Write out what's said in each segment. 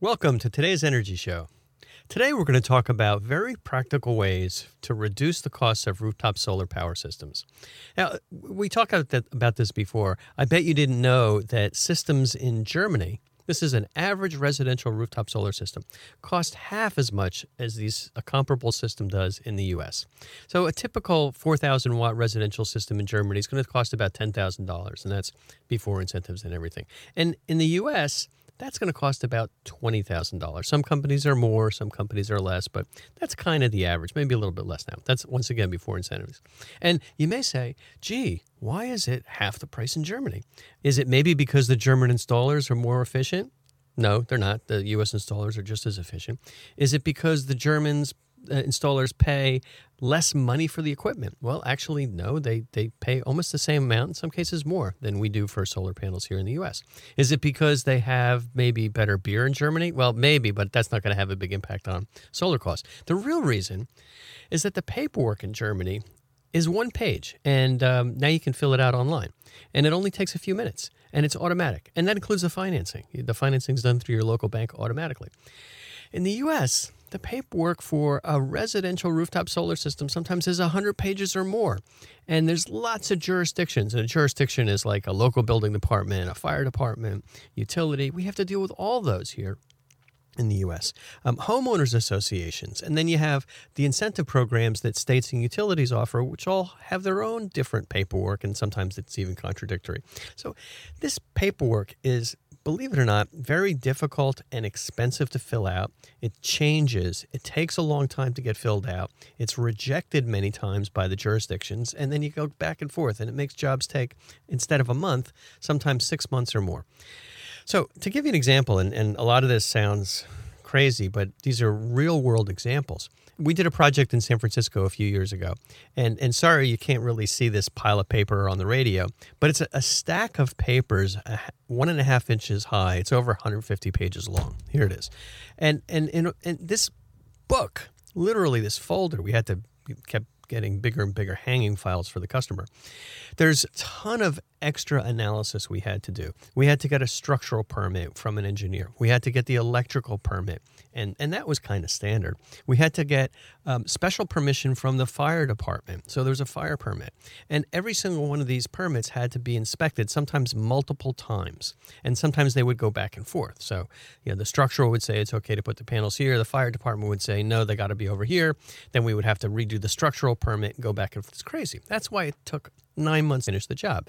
Welcome to today's Energy Show. Today, we're going to talk about very practical ways to reduce the costs of rooftop solar power systems. Now, we talked about this before. I bet you didn't know that systems in Germany, this is an average residential rooftop solar system, cost half as much as these, a comparable system does in the US. So, a typical 4,000 watt residential system in Germany is going to cost about $10,000, and that's before incentives and everything. And in the US, that's going to cost about $20,000. Some companies are more, some companies are less, but that's kind of the average, maybe a little bit less now. That's once again before incentives. And you may say, gee, why is it half the price in Germany? Is it maybe because the German installers are more efficient? No, they're not. The US installers are just as efficient. Is it because the Germans installers pay less money for the equipment? Well, actually, no. They they pay almost the same amount, in some cases more than we do for solar panels here in the U.S. Is it because they have maybe better beer in Germany? Well, maybe, but that's not going to have a big impact on solar costs. The real reason is that the paperwork in Germany is one page, and um, now you can fill it out online, and it only takes a few minutes, and it's automatic, and that includes the financing. The financing is done through your local bank automatically. In the U.S., the paperwork for a residential rooftop solar system sometimes is 100 pages or more. And there's lots of jurisdictions. And a jurisdiction is like a local building department, a fire department, utility. We have to deal with all those here in the US. Um, homeowners associations, and then you have the incentive programs that states and utilities offer, which all have their own different paperwork, and sometimes it's even contradictory. So, this paperwork is believe it or not, very difficult and expensive to fill out. It changes. It takes a long time to get filled out. It's rejected many times by the jurisdictions, and then you go back and forth, and it makes jobs take, instead of a month, sometimes six months or more. So, to give you an example, and, and a lot of this sounds crazy, but these are real world examples we did a project in San Francisco a few years ago, and and sorry you can't really see this pile of paper on the radio, but it's a, a stack of papers, one and a half inches high. It's over 150 pages long. Here it is, and and and, and this book, literally this folder, we had to kept getting bigger and bigger hanging files for the customer. There's a ton of extra analysis we had to do. We had to get a structural permit from an engineer. We had to get the electrical permit, and, and that was kind of standard. We had to get um, special permission from the fire department. So there's a fire permit. And every single one of these permits had to be inspected, sometimes multiple times. And sometimes they would go back and forth. So, you know, the structural would say it's okay to put the panels here. The fire department would say, no, they got to be over here. Then we would have to redo the structural permit and go back and forth. It's crazy. That's why it took nine months to finish the job.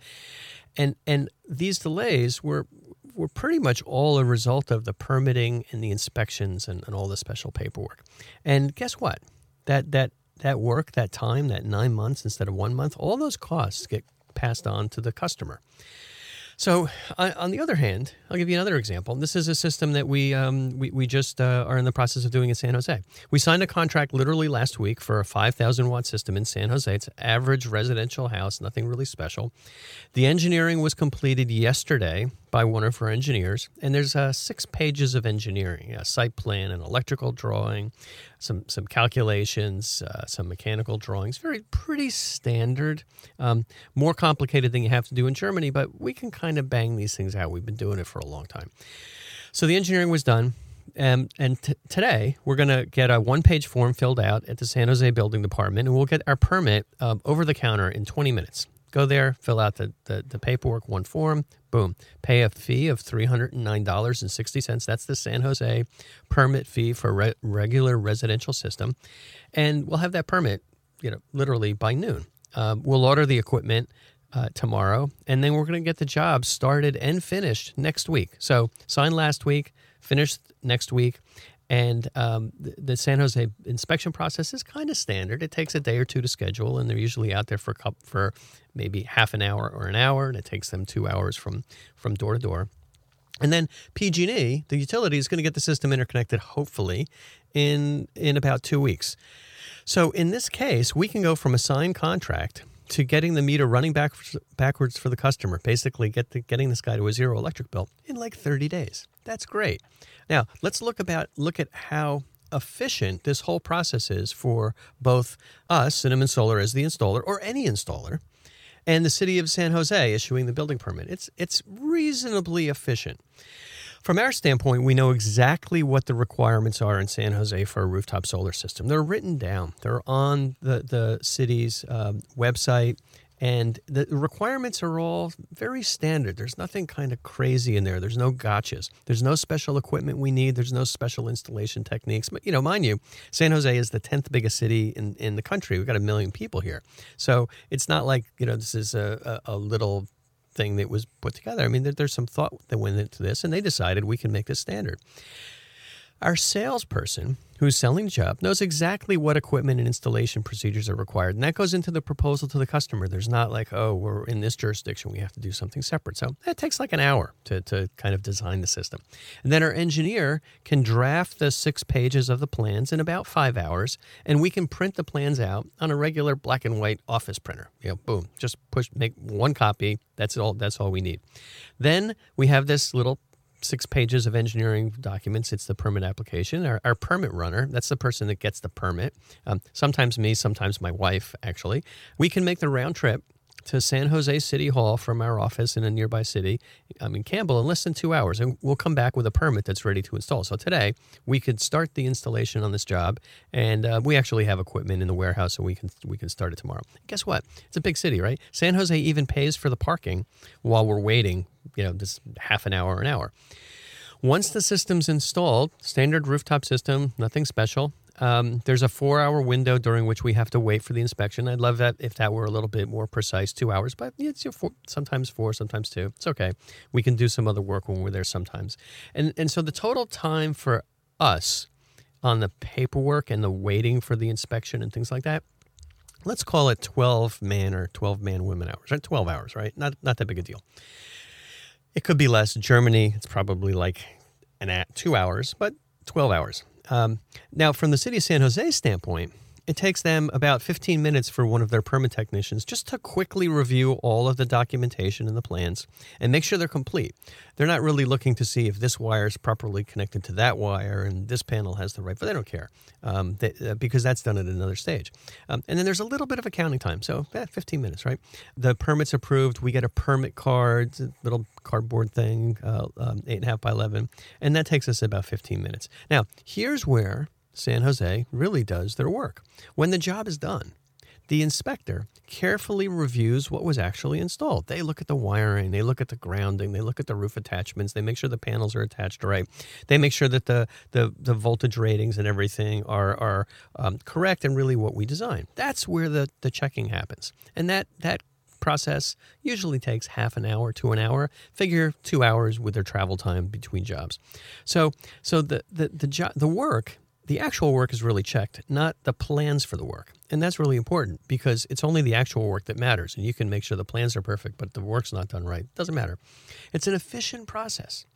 And and these delays were were pretty much all a result of the permitting and the inspections and, and all the special paperwork. And guess what? That that that work, that time, that nine months instead of one month, all those costs get passed on to the customer. So, on the other hand, I'll give you another example. This is a system that we um, we, we just uh, are in the process of doing in San Jose. We signed a contract literally last week for a 5,000 watt system in San Jose. It's average residential house, nothing really special. The engineering was completed yesterday by one of our engineers, and there's uh, six pages of engineering: a site plan, an electrical drawing, some some calculations, uh, some mechanical drawings. Very pretty standard. Um, more complicated than you have to do in Germany, but we can kind of bang these things out. We've been doing it for a long time. So the engineering was done. Um, and t- today we're going to get a one-page form filled out at the San Jose Building Department, and we'll get our permit um, over the counter in 20 minutes. Go there, fill out the, the, the paperwork, one form, boom. Pay a fee of $309.60. That's the San Jose permit fee for re- regular residential system. And we'll have that permit, you know, literally by noon. Um, we'll order the equipment uh, tomorrow, and then we're going to get the job started and finished next week. So sign last week, finished next week, and um, the, the, San Jose inspection process is kind of standard. It takes a day or two to schedule, and they're usually out there for for maybe half an hour or an hour, and it takes them two hours from from door to door. And then PG&E, the utility, is going to get the system interconnected, hopefully, in in about two weeks. So in this case, we can go from a signed contract to getting the meter running back, backwards for the customer. Basically, get the, getting this guy to a zero electric bill in like 30 days. That's great. Now, let's look about look at how efficient this whole process is for both us, Cinnamon Solar as the installer, or any installer, and the city of San Jose issuing the building permit. It's it's reasonably efficient. From our standpoint, we know exactly what the requirements are in San Jose for a rooftop solar system. They're written down, they're on the, the city's um, website, and the requirements are all very standard. There's nothing kind of crazy in there. There's no gotchas. There's no special equipment we need. There's no special installation techniques. But, you know, mind you, San Jose is the 10th biggest city in, in the country. We've got a million people here. So it's not like, you know, this is a, a, a little thing that was put together. I mean, there's some thought that went into this, and they decided we can make this standard. Our salesperson who's selling the job knows exactly what equipment and installation procedures are required. And that goes into the proposal to the customer. There's not like, oh, we're in this jurisdiction, we have to do something separate. So that takes like an hour to, to kind of design the system. And then our engineer can draft the six pages of the plans in about five hours, and we can print the plans out on a regular black and white office printer. You know, boom, just push, make one copy. That's all. That's all we need. Then we have this little six pages of engineering documents. It's the permit application. Our, our permit runner, that's the person that gets the permit. Um, sometimes me, sometimes my wife, actually. We can make the round trip to San Jose City Hall from our office in a nearby city, I mean Campbell, in less than two hours, and we'll come back with a permit that's ready to install. So today we could start the installation on this job, and uh, we actually have equipment in the warehouse, so we can we can start it tomorrow. Guess what? It's a big city, right? San Jose even pays for the parking while we're waiting. You know, this half an hour, an hour. Once the system's installed, standard rooftop system, nothing special. Um, there's a four hour window during which we have to wait for the inspection. I'd love that if that were a little bit more precise, two hours, but it's four, sometimes four, sometimes two. It's okay. We can do some other work when we're there sometimes. And, and so the total time for us on the paperwork and the waiting for the inspection and things like that, let's call it 12 man or 12 man women hours, right? 12 hours, right? Not, not that big a deal. It could be less. Germany, it's probably like an at two hours, but 12 hours. Um, now, from the city of San Jose standpoint, it takes them about 15 minutes for one of their permit technicians just to quickly review all of the documentation and the plans and make sure they're complete. They're not really looking to see if this wire is properly connected to that wire and this panel has the right, but they don't care um, they, uh, because that's done at another stage. Um, and then there's a little bit of accounting time, so eh, 15 minutes, right? The permit's approved. We get a permit card, little cardboard thing, uh, um, eight and a half by 11, and that takes us about 15 minutes. Now, here's where San Jose really does their work. When the job is done, the inspector carefully reviews what was actually installed. They look at the wiring, they look at the grounding, they look at the roof attachments, they make sure the panels are attached right. They make sure that the the, the voltage ratings and everything are are um, correct and really what we design. That's where the the checking happens, and that that process usually takes half an hour to an hour. Figure two hours with their travel time between jobs. So so the the the, jo- the work the actual work is really checked, not the plans for the work. And that's really important because it's only the actual work that matters. And you can make sure the plans are perfect, but the work's not done right. Doesn't matter. It's an efficient process.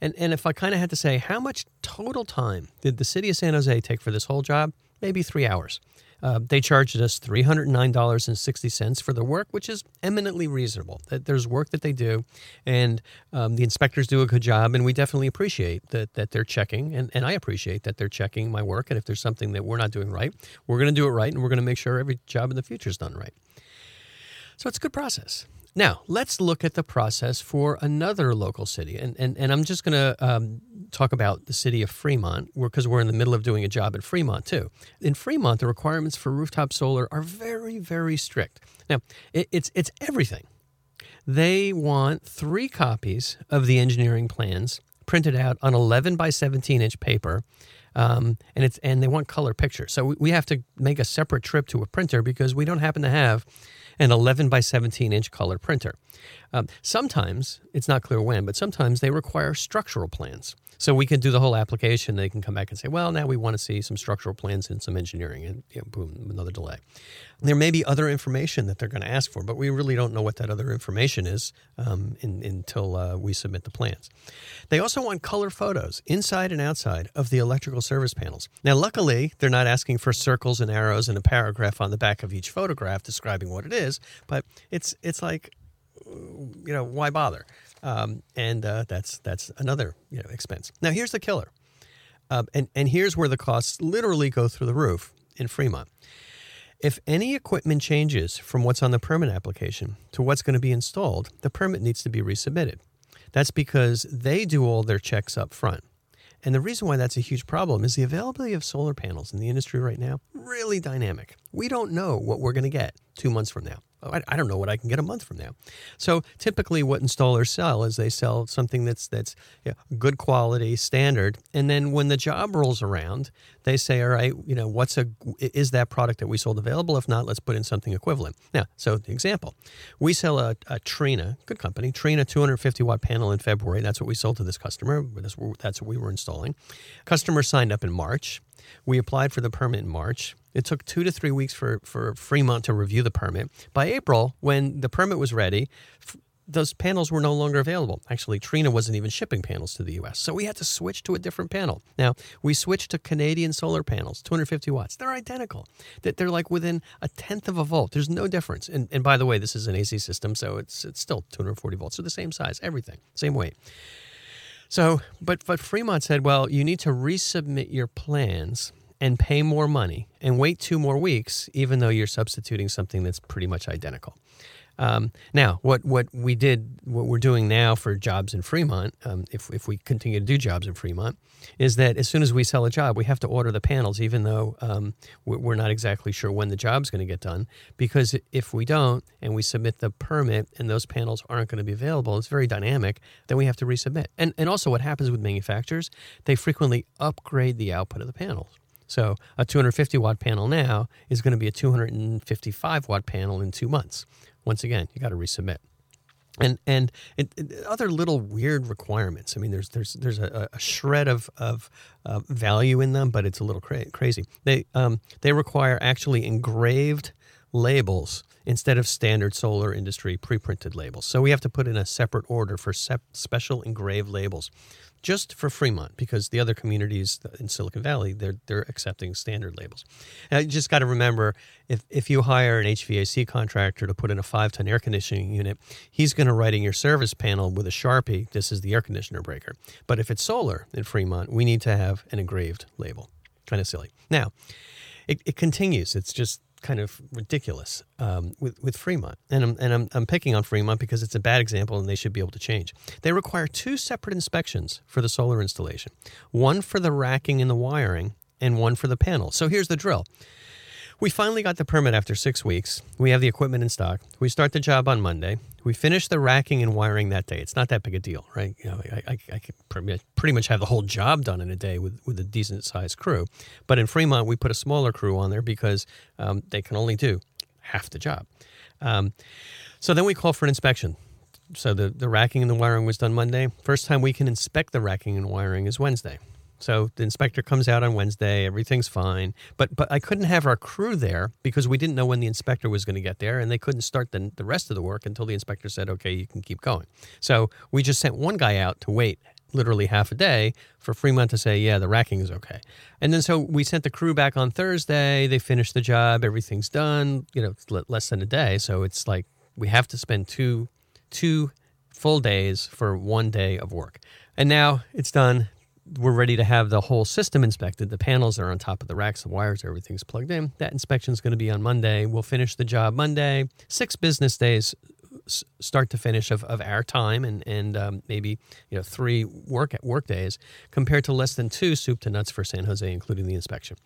And, and if I kind of had to say, how much total time did the city of San Jose take for this whole job? Maybe three hours. Uh, they charged us $309.60 for the work, which is eminently reasonable. That There's work that they do, and um, the inspectors do a good job, and we definitely appreciate that, that they're checking, and, and I appreciate that they're checking my work. And if there's something that we're not doing right, we're going to do it right, and we're going to make sure every job in the future is done right. So it's a good process. Now, let's look at the process for another local city. And, and, and I'm just going to um, talk about the city of Fremont because we're in the middle of doing a job at Fremont, too. In Fremont, the requirements for rooftop solar are very, very strict. Now, it, it's, it's everything. They want three copies of the engineering plans printed out on 11 by 17 inch paper. Um, and it's and they want color pictures. So we, we have to make a separate trip to a printer because we don't happen to have an 11 by 17 inch color printer. Um, sometimes, it's not clear when, but sometimes they require structural plans. So we can do the whole application. They can come back and say, well, now we want to see some structural plans and some engineering, and you know, boom, another delay. There may be other information that they're going to ask for, but we really don't know what that other information is um, in, until uh, we submit the plans. They also want color photos, inside and outside, of the electrical service panels. Now, luckily, they're not asking for circles and arrows and a paragraph on the back of each photograph describing what it is, but it's it's like, you know, why bother? Um, and uh, that's that's another you know expense. Now, here's the killer, uh, and and here's where the costs literally go through the roof in Fremont. If any equipment changes from what's on the permit application to what's going to be installed, the permit needs to be resubmitted. That's because they do all their checks up front. And the reason why that's a huge problem is the availability of solar panels in the industry right now really dynamic. We don't know what we're going to get 2 months from now. Oh, I, I don't know what I can get a month from now. So typically, what installers sell is they sell something that's that's good quality, standard, and then when the job rolls around, they say, all right, you know, what's a is that product that we sold available? If not, let's put in something equivalent. Now, so the example, we sell a, a Trina, good company, Trina 250 watt panel in February. That's what we sold to this customer. That's what we were installing. Customer signed up in March. We applied for the permit in March. It took two to three weeks for, for Fremont to review the permit. By April, when the permit was ready, f- those panels were no longer available. Actually, Trina wasn't even shipping panels to the US. So we had to switch to a different panel. Now, we switched to Canadian solar panels, 250 watts. They're identical. They're like within a tenth of a volt. There's no difference. And, and by the way, this is an AC system, so it's, it's still 240 volts. So the same size, everything, same weight. So, but, but Fremont said, well, you need to resubmit your plans and pay more money and wait two more weeks, even though you're substituting something that's pretty much identical. Um, now, what, what we did, what we're doing now for jobs in Fremont, um, if, if we continue to do jobs in Fremont, is that as soon as we sell a job, we have to order the panels, even though um, we're not exactly sure when the job's going to get done. Because if we don't and we submit the permit and those panels aren't going to be available, it's very dynamic, then we have to resubmit. And, and also, what happens with manufacturers, they frequently upgrade the output of the panels. So a 250 watt panel now is going to be a 255 watt panel in two months. Once again, you got to resubmit. And and it, other little weird requirements. I mean, there's there's there's a, a shred of of uh, value in them, but it's a little cra- crazy. They um, they require actually engraved labels instead of standard solar industry pre-printed labels. So we have to put in a separate order for sep- special engraved labels just for Fremont because the other communities in Silicon Valley they're they're accepting standard labels. And you just got to remember if if you hire an HVAC contractor to put in a five ton air conditioning unit, he's going to write in your service panel with a sharpie. This is the air conditioner breaker. But if it's solar in Fremont, we need to have an engraved label. Kind of silly. Now, it, it continues. It's just kind of ridiculous um, with, with Fremont. And, I'm, and I'm, I'm picking on Fremont because it's a bad example and they should be able to change. They require two separate inspections for the solar installation one for the racking and the wiring, and one for the panel. So here's the drill we finally got the permit after six weeks. We have the equipment in stock. We start the job on Monday. We finish the racking and wiring that day. It's not that big a deal, right? You know, I, I, I could pretty much have the whole job done in a day with, with a decent sized crew. But in Fremont, we put a smaller crew on there because um, they can only do half the job. Um, so then we call for an inspection. So the, the racking and the wiring was done Monday. First time we can inspect the racking and wiring is Wednesday. So the inspector comes out on Wednesday, everything's fine. But but I couldn't have our crew there because we didn't know when the inspector was going to get there and they couldn't start the, the rest of the work until the inspector said, okay, you can keep going. So we just sent one guy out to wait literally half a day for Fremont to say, yeah, the racking is okay. And then so we sent the crew back on Thursday. They finished the job. Everything's done, you know, less than a day. So it's like we have to spend two, two full days for one day of work. And now it's done we're ready to have the whole system inspected. The panels are on top of the racks, the wires, everything's plugged in. That inspection is going to be on Monday. We'll finish the job Monday. Six business days, start to finish of, of our time, and and um, maybe you know three work work days compared to less than two soup to nuts for San Jose, including the inspection.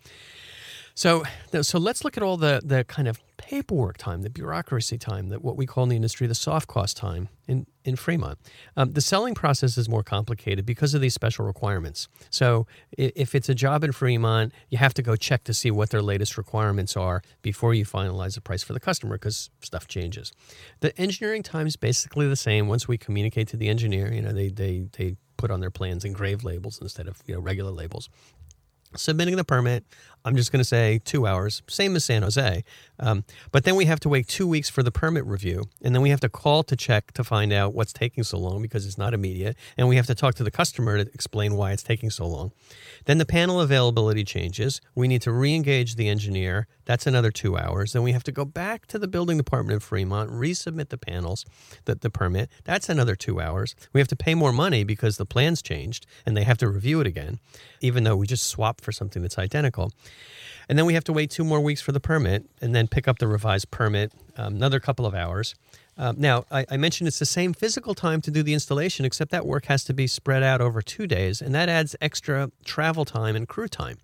So, so let's look at all the, the kind of paperwork time, the bureaucracy time, that what we call in the industry the soft cost time in, in Fremont. Um, the selling process is more complicated because of these special requirements. So, if it's a job in Fremont, you have to go check to see what their latest requirements are before you finalize the price for the customer because stuff changes. The engineering time is basically the same once we communicate to the engineer. You know, they, they, they put on their plans engraved labels instead of you know regular labels submitting the permit i'm just going to say two hours same as san jose. Um, but then we have to wait two weeks for the permit review and then we have to call to check to find out what's taking so long because it's not immediate and we have to talk to the customer to explain why it's taking so long. Then the panel availability changes. We need to re-engage the engineer. That's another two hours. Then we have to go back to the building department in fremont resubmit the panels the, the permit. That's another two hours. We have to pay more money because the plans changed and they have to review it again even though we just swapped for something that's identical. And then we have to wait two more weeks for the permit and then pick up the revised permit, um, another couple of hours. Um, now, I, I, mentioned it's the same physical time to do the installation, except that work has to be spread out over two days, and that adds extra travel time and crew time.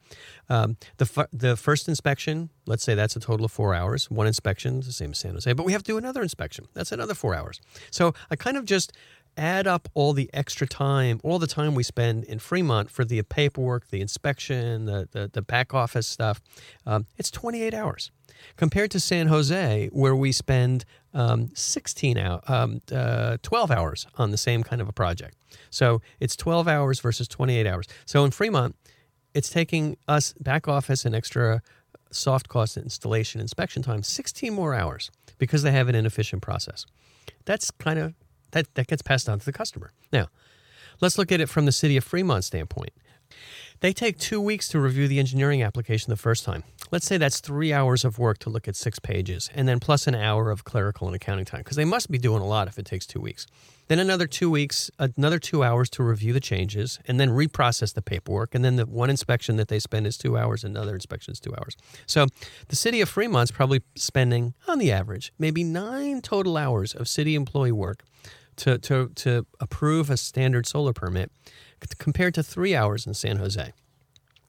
Um, the, the first inspection, let's say that's a total of four hours. One inspection is the same as San Jose, but we have to do another inspection. That's another four hours. So I kind of just add up all the extra time, all the time we spend in Fremont for the paperwork, the inspection, the, the, the back office stuff, um, it's 28 hours. Compared to San Jose, where we spend um, 16 hours, um, uh, 12 hours on the same kind of a project. So it's 12 hours versus 28 hours. So in Fremont, it's taking us back office and extra soft cost installation inspection time 16 more hours because they have an inefficient process. That's kind of that, that gets passed on to the customer. Now, let's look at it from the city of Fremont standpoint. They take two weeks to review the engineering application the first time. Let's say that's three hours of work to look at six pages, and then plus an hour of clerical and accounting time, because they must be doing a lot if it takes two weeks. Then another two weeks, another two hours to review the changes, and then reprocess the paperwork. And then the one inspection that they spend is two hours, another inspection is two hours. So the city of Fremont's probably spending, on the average, maybe nine total hours of city employee work to, to, to approve a standard solar permit compared to three hours in San Jose.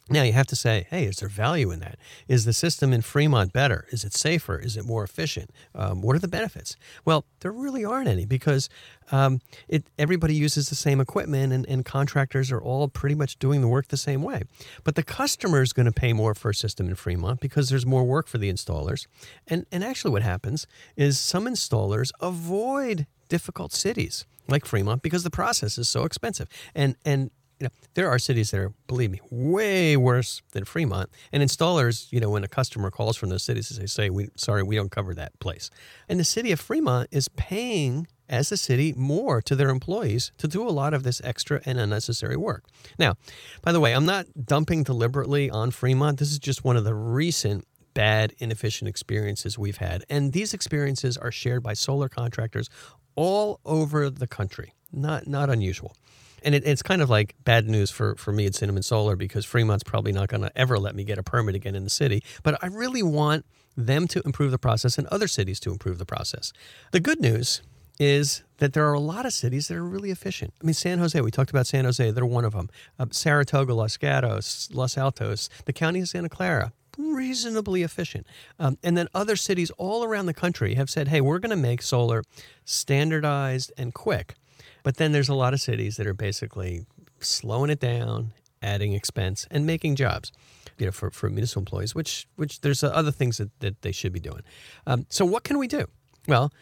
Now you have to say, hey, is there value in that? Is the system in Fremont better? Is it safer? Is it more efficient? Um, what are the benefits? Well, there really aren't any because um, it, everybody uses the same equipment and, and, contractors are all pretty much doing the work the same way. But the customer is going to pay more for a system in Fremont because there's more work for the installers. And, and actually, what happens is some installers avoid difficult cities like Fremont because the process is so expensive. And and you know, there are cities that are, believe me, way worse than Fremont. And installers, you know, when a customer calls from those cities, they say, "We sorry, we don't cover that place." And the city of Fremont is paying as a city more to their employees to do a lot of this extra and unnecessary work. Now, by the way, I'm not dumping deliberately on Fremont. This is just one of the recent bad, inefficient experiences we've had. And these experiences are shared by solar contractors all over the country. Not not unusual. And it, it's kind of like bad news for, for me at Cinnamon Solar because Fremont's probably not going to ever let me get a permit again in the city. But I really want them to improve the process and other cities to improve the process. The good news is that there are a lot of cities that are really efficient. I mean, San Jose, we talked about San Jose, they're one of them. Uh, Saratoga, Los Gatos, Los Altos, the county of Santa Clara, reasonably efficient. Um, and then other cities all around the country have said, hey, we're going to make solar standardized and quick. But then there's a lot of cities that are basically slowing it down, adding expense, and making jobs. You know, for, for municipal employees, which which there's other things that, that they should be doing. Um, so what can we do? Well,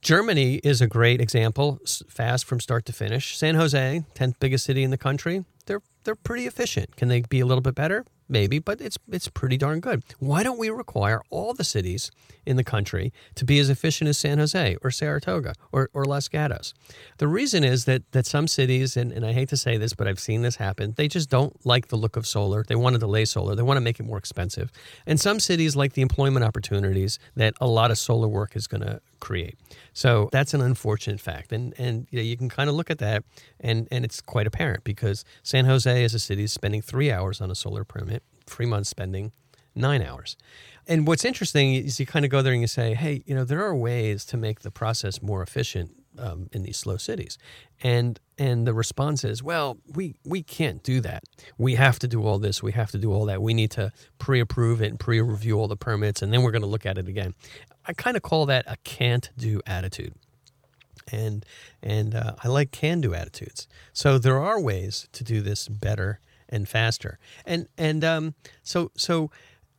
Germany is a great example, fast from start to finish. San Jose, 10th biggest city in the country, they're they're pretty efficient. Can they be a little bit better? Maybe, but it's it's pretty darn good. Why don't we require all the cities in the country to be as efficient as San Jose or Saratoga or, or Los Gatos? The reason is that that some cities, and, and I hate to say this, but I've seen this happen, they just don't like the look of solar. They want to delay solar. They want to make it more expensive. And some cities like the employment opportunities that a lot of solar work is going to create. So that's an unfortunate fact. And and you, know, you can kind of look at that and, and it's quite apparent because San Jose as a city is spending three hours on a solar permit, Fremont spending nine hours. And what's interesting is you kind of go there and you say, hey, you know, there are ways to make the process more efficient um, in these slow cities. And and the response is, well, we we can't do that. We have to do all this. We have to do all that. We need to pre-approve it and pre-review all the permits, and then we're going to look at it again. I kind of call that a can't do attitude. And and uh, I like can do attitudes. So there are ways to do this better and faster. And and um, so so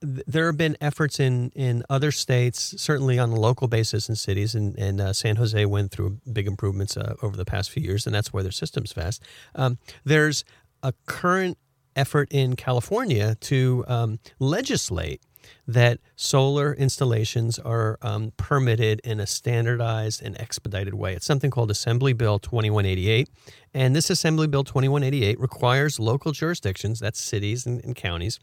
there have been efforts in, in other states, certainly on a local basis in cities, and, and uh, San Jose went through big improvements uh, over the past few years, and that's why their system's fast. Um, there's a current effort in California to um, legislate that solar installations are um, permitted in a standardized and expedited way. It's something called Assembly Bill 2188. And this Assembly Bill 2188 requires local jurisdictions, that's cities and, and counties,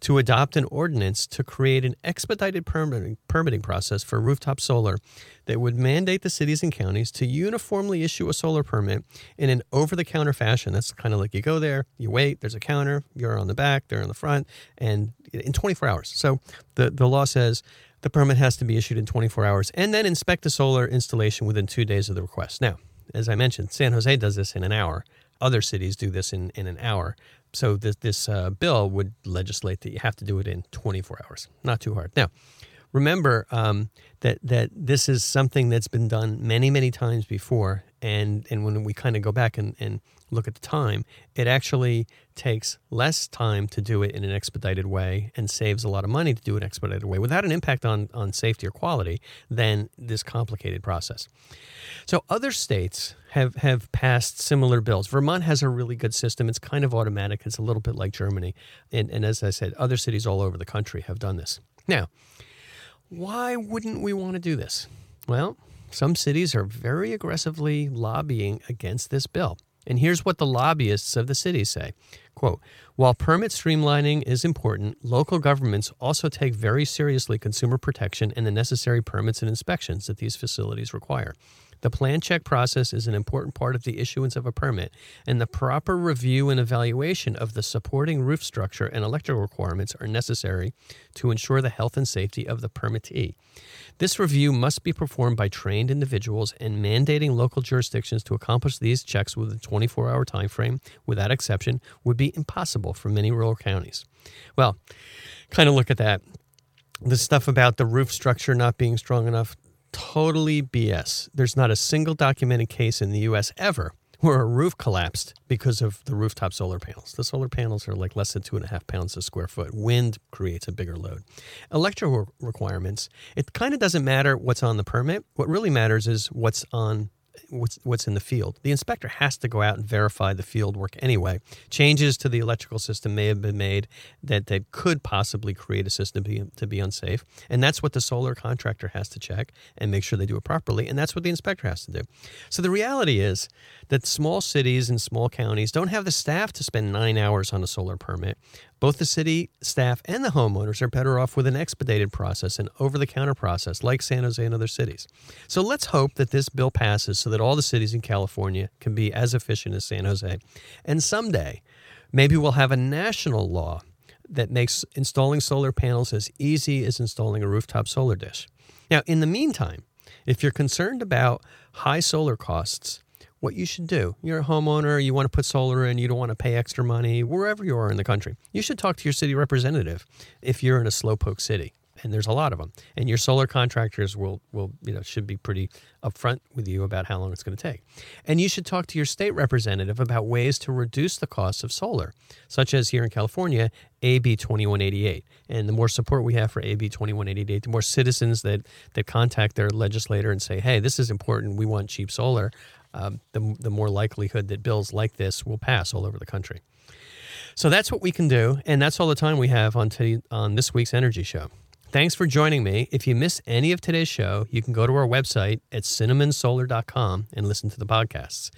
to adopt an ordinance to create an expedited permitting, permitting process for rooftop solar that would mandate the cities and counties to uniformly issue a solar permit in an over the counter fashion. That's kind of like you go there, you wait, there's a counter, you're on the back, they're on the front, and in 24 hours. So the, the law says The permit has to be issued in 24 hours and then inspect the solar installation within two days of the request. Now, as I mentioned, San Jose does this in an hour. Other cities do this in, in an hour. So this, this uh, bill would legislate that you have to do it in 24 hours. Not too hard. Now, remember um, that that this is something that's been done many many times before and and when we kind of go back and, and look at the time it actually takes less time to do it in an expedited way and saves a lot of money to do it expedited way without an impact on on safety or quality than this complicated process. So other states have have passed similar bills. Vermont has a really good system. It's kind of automatic. It's a little bit like germany. And, and as i said other cities all over the country have done this. Now why wouldn't we want to do this? Well, some cities are very aggressively lobbying against this bill. And here's what the lobbyists of the cities say Quote, while permit streamlining is important, local governments also take very seriously consumer protection and the necessary permits and inspections that these facilities require. The plan check process is an important part of the issuance of a permit, and the proper review and evaluation of the supporting roof structure and electrical requirements are necessary to ensure the health and safety of the permittee. This review must be performed by trained individuals, and mandating local jurisdictions to accomplish these checks within a 24 hour time frame, without exception, would be impossible for many rural counties. Well, kind of look at that the stuff about the roof structure not being strong enough totally BS. There's not a single documented case in the US ever where a roof collapsed because of the rooftop solar panels. The solar panels are like less than two and a half pounds a square foot. Wind creates a bigger load. Electrical requirements, it kind of doesn't matter what's on the permit. What really matters is what's on what's what's in the field. The inspector has to go out and verify the field work anyway. Changes to the electrical system may have been made that that could possibly create a system to be, to be unsafe, and that's what the solar contractor has to check and make sure they do it properly, and that's what the inspector has to do. So the reality is that small cities and small counties don't have the staff to spend 9 hours on a solar permit both the city staff and the homeowners are better off with an expedited process, an over the counter process like San Jose and other cities. So let's hope that this bill passes so that all the cities in California can be as efficient as San Jose. And someday, maybe we'll have a national law that makes installing solar panels as easy as installing a rooftop solar dish. Now, in the meantime, if you're concerned about high solar costs, what you should do. You're a homeowner, you want to put solar in, you don't want to pay extra money, wherever you are in the country. You should talk to your city representative if you're in a slowpoke city. And there's a lot of them. And your solar contractors will, will, you know, should be pretty upfront with you about how long it's going to take. And you should talk to your state representative about ways to reduce the cost of solar, such as here in California, AB 2188. And the more support we have for AB 2188, the more citizens that, that contact their legislator and say, hey, this is important, we want cheap solar, um, the, the more likelihood that bills like this will pass all over the country. So that's what we can do, and that's all the time we have on, t- on this week's Energy Show. Thanks for joining me. If you miss any of today's show, you can go to our website at cinnamonsolar.com and listen to the podcasts.